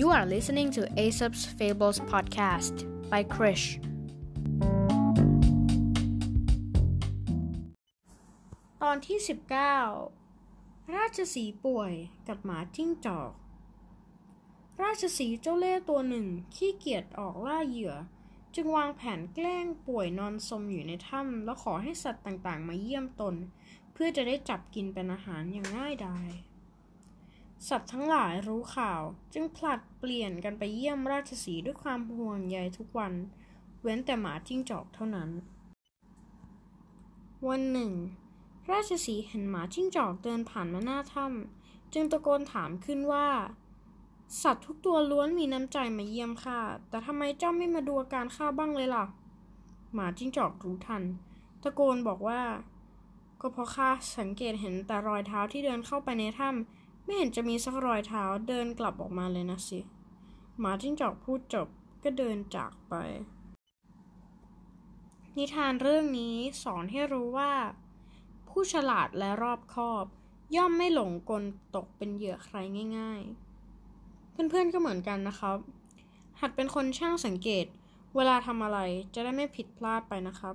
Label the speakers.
Speaker 1: You are listening to Aesop's Fables podcast by Krish. ตอนที่ 19 ราชสีป่วยกับหมาจิ้งจอก ราชสีเจ้าเล่ห์ตัวหนึ่งขี้เกียจออกล่าเหยื่อ จึงวางแผนแกล้งป่วยนอนสมอยู่ในถ้ำแล้วขอให้สัตว์ต่างๆ มาเยี่ยมตน เพื่อจะได้จับกินเป็นอาหารอย่างง่ายดาย สัตว์ทั้งหลายรู้ข่าว จึงผลัดเปลี่ยนกันไปเยี่ยมราชสีด้วยความห่วงใยทุกวัน เว้นแต่หมาจิ้งจอกเท่านั้น วันหนึ่ง ราชสีเห็นหมาจิ้งจอกเดินผ่านมาหน้าถ้ำจึงตะโกนถามขึ้นว่า สัตว์ทุกตัวล้วนมีน้ำใจมาเยี่ยมข้าแต่ทำไมเจ้าไม่มาดูอาการข้าบ้างเลยล่ะ หมาจิ้งจอกรู้ทัน ตะโกนบอกว่า ก็เพราะข้าสังเกตเห็นแต่รอยเท้าที่เดินเข้าไปในถ้ำ ไม่เห็นจะมีสักรอยเท้าเดินกลับออกมาเลยนะสิ หมาจิ้งจอกพูดจบก็เดินจากไป นิทานเรื่องนี้สอนให้รู้ว่า ผู้ฉลาดและรอบคอบ ย่อมไม่หลงกลตกเป็นเหยื่อใครง่าย ๆ เพื่อนๆก็เหมือนกันนะครับ หัดเป็นคนช่างสังเกต เวลาทำอะไรจะได้ไม่ผิดพลาดไปนะครับ